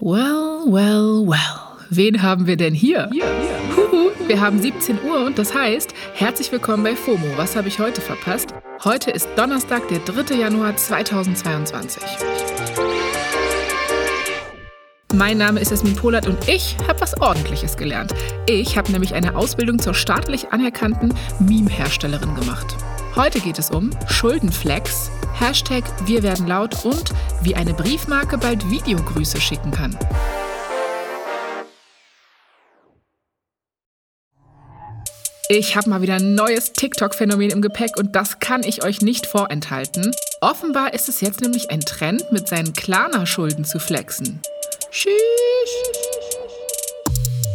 Well, well, well. Wen haben wir denn hier? Huhu, wir haben 17 Uhr und das heißt, herzlich willkommen bei FOMO. Was habe ich heute verpasst? Heute ist Donnerstag, der 3. Januar 2022. Mein Name ist Esmin Polat und ich habe was Ordentliches gelernt. Ich habe nämlich eine Ausbildung zur staatlich anerkannten Meme-Herstellerin gemacht. Heute geht es um Schuldenflex, Hashtag Wir werden laut und wie eine Briefmarke bald Videogrüße schicken kann. Ich habe mal wieder ein neues TikTok-Phänomen im Gepäck und das kann ich euch nicht vorenthalten. Offenbar ist es jetzt nämlich ein Trend, mit seinen Klarna-Schulden zu flexen. Tschüss.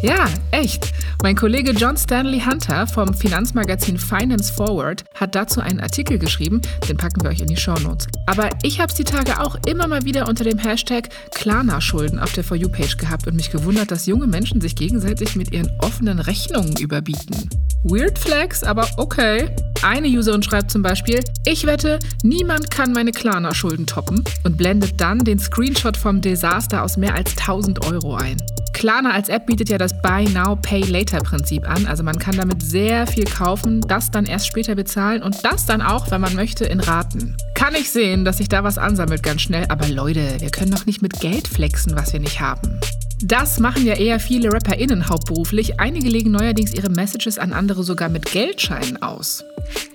Ja, echt. Mein Kollege John Stanley Hunter vom Finanzmagazin Finance Forward hat dazu einen Artikel geschrieben, den packen wir euch in die Show Notes. Aber ich habe es die Tage auch immer mal wieder unter dem Hashtag Klarna-Schulden auf der For You-Page gehabt und mich gewundert, dass junge Menschen sich gegenseitig mit ihren offenen Rechnungen überbieten. Weird Flex, aber okay. Eine Userin schreibt zum Beispiel, ich wette, niemand kann meine Klarna-Schulden toppen und blendet dann den Screenshot vom Desaster aus mehr als 1000 Euro ein. Klarna als App bietet ja das Buy Now, Pay Later Prinzip an. Also man kann damit sehr viel kaufen, das dann erst später bezahlen und das dann auch, wenn man möchte, in Raten. Kann ich sehen, dass sich da was ansammelt ganz schnell, aber Leute, wir können doch nicht mit Geld flexen, was wir nicht haben. Das machen ja eher viele RapperInnen hauptberuflich. Einige legen neuerdings ihre Messages an andere sogar mit Geldscheinen aus.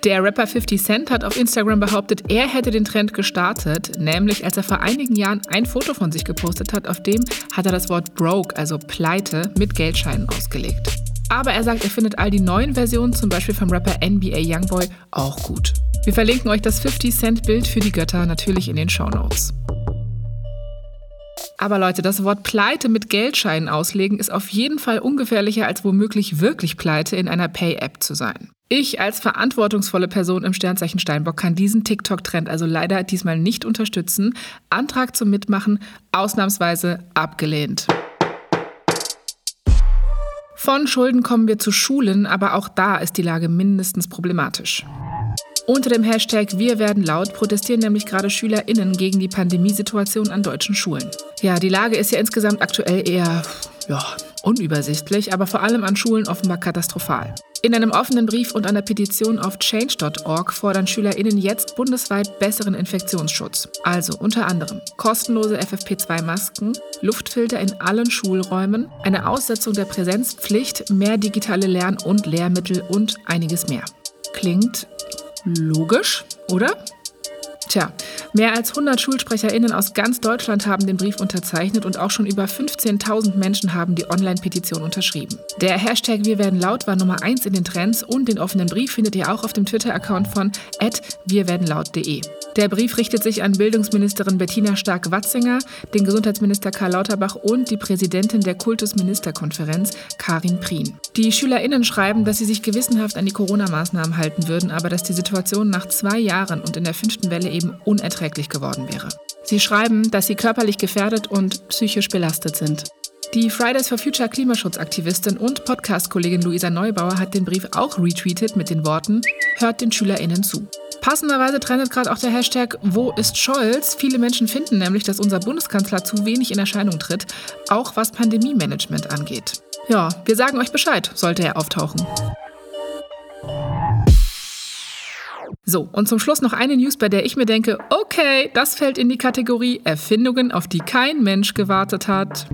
Der Rapper 50 Cent hat auf Instagram behauptet, er hätte den Trend gestartet, nämlich als er vor einigen Jahren ein Foto von sich gepostet hat, auf dem hat er das Wort broke, also pleite, mit Geldscheinen ausgelegt. Aber er sagt, er findet all die neuen Versionen, zum Beispiel vom Rapper NBA Youngboy, auch gut. Wir verlinken euch das 50 Cent Bild für die Götter natürlich in den Show Notes. Aber Leute, das Wort Pleite mit Geldscheinen auslegen ist auf jeden Fall ungefährlicher als womöglich wirklich Pleite in einer Pay-App zu sein. Ich als verantwortungsvolle Person im Sternzeichen Steinbock kann diesen TikTok-Trend also leider diesmal nicht unterstützen. Antrag zum Mitmachen ausnahmsweise abgelehnt. Von Schulden kommen wir zu Schulen, aber auch da ist die Lage mindestens problematisch. Unter dem Hashtag Wir werden laut protestieren nämlich gerade SchülerInnen gegen die Pandemiesituation an deutschen Schulen. Ja, die Lage ist ja insgesamt aktuell eher ja, unübersichtlich, aber vor allem an Schulen offenbar katastrophal. In einem offenen Brief und einer Petition auf change.org fordern SchülerInnen jetzt bundesweit besseren Infektionsschutz. Also unter anderem kostenlose FFP2-Masken, Luftfilter in allen Schulräumen, eine Aussetzung der Präsenzpflicht, mehr digitale Lern- und Lehrmittel und einiges mehr. Klingt Logisch, oder? Tja, mehr als 100 SchulsprecherInnen aus ganz Deutschland haben den Brief unterzeichnet und auch schon über 15.000 Menschen haben die Online-Petition unterschrieben. Der Hashtag Wir werden laut war Nummer 1 in den Trends und den offenen Brief findet ihr auch auf dem Twitter-Account von wirwerdenlaut.de. Der Brief richtet sich an Bildungsministerin Bettina Stark-Watzinger, den Gesundheitsminister Karl Lauterbach und die Präsidentin der Kultusministerkonferenz, Karin Prien. Die SchülerInnen schreiben, dass sie sich gewissenhaft an die Corona-Maßnahmen halten würden, aber dass die Situation nach zwei Jahren und in der fünften Welle eben unerträglich geworden wäre. Sie schreiben, dass sie körperlich gefährdet und psychisch belastet sind. Die Fridays for Future Klimaschutzaktivistin und Podcast-Kollegin Luisa Neubauer hat den Brief auch retweetet mit den Worten: Hört den SchülerInnen zu. Passenderweise trendet gerade auch der Hashtag Wo ist Scholz? Viele Menschen finden nämlich, dass unser Bundeskanzler zu wenig in Erscheinung tritt, auch was Pandemie-Management angeht. Ja, wir sagen euch Bescheid, sollte er auftauchen. So, und zum Schluss noch eine News, bei der ich mir denke, okay, das fällt in die Kategorie Erfindungen, auf die kein Mensch gewartet hat.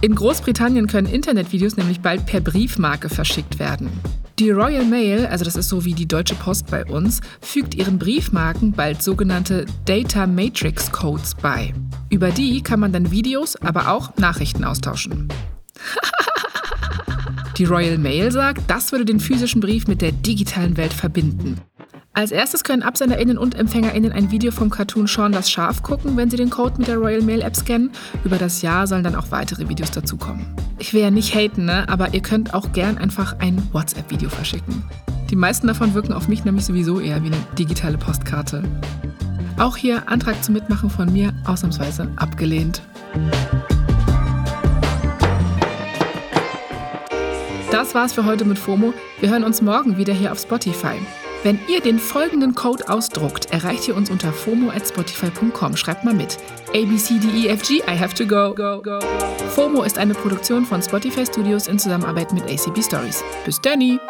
In Großbritannien können Internetvideos nämlich bald per Briefmarke verschickt werden. Die Royal Mail, also das ist so wie die Deutsche Post bei uns, fügt ihren Briefmarken bald sogenannte Data Matrix Codes bei. Über die kann man dann Videos, aber auch Nachrichten austauschen. die Royal Mail sagt, das würde den physischen Brief mit der digitalen Welt verbinden. Als erstes können AbsenderInnen und EmpfängerInnen ein Video vom Cartoon Sean das Schaf gucken, wenn sie den Code mit der Royal Mail App scannen. Über das Jahr sollen dann auch weitere Videos dazukommen. Ich will ja nicht haten, ne? aber ihr könnt auch gern einfach ein WhatsApp-Video verschicken. Die meisten davon wirken auf mich nämlich sowieso eher wie eine digitale Postkarte. Auch hier Antrag zum Mitmachen von mir ausnahmsweise abgelehnt. Das war's für heute mit FOMO. Wir hören uns morgen wieder hier auf Spotify. Wenn ihr den folgenden Code ausdruckt, erreicht ihr uns unter FOMO at Spotify.com. Schreibt mal mit. A, B, C, D, E, F, G, I have to go. go, go. FOMO ist eine Produktion von Spotify Studios in Zusammenarbeit mit ACB Stories. Bis dann!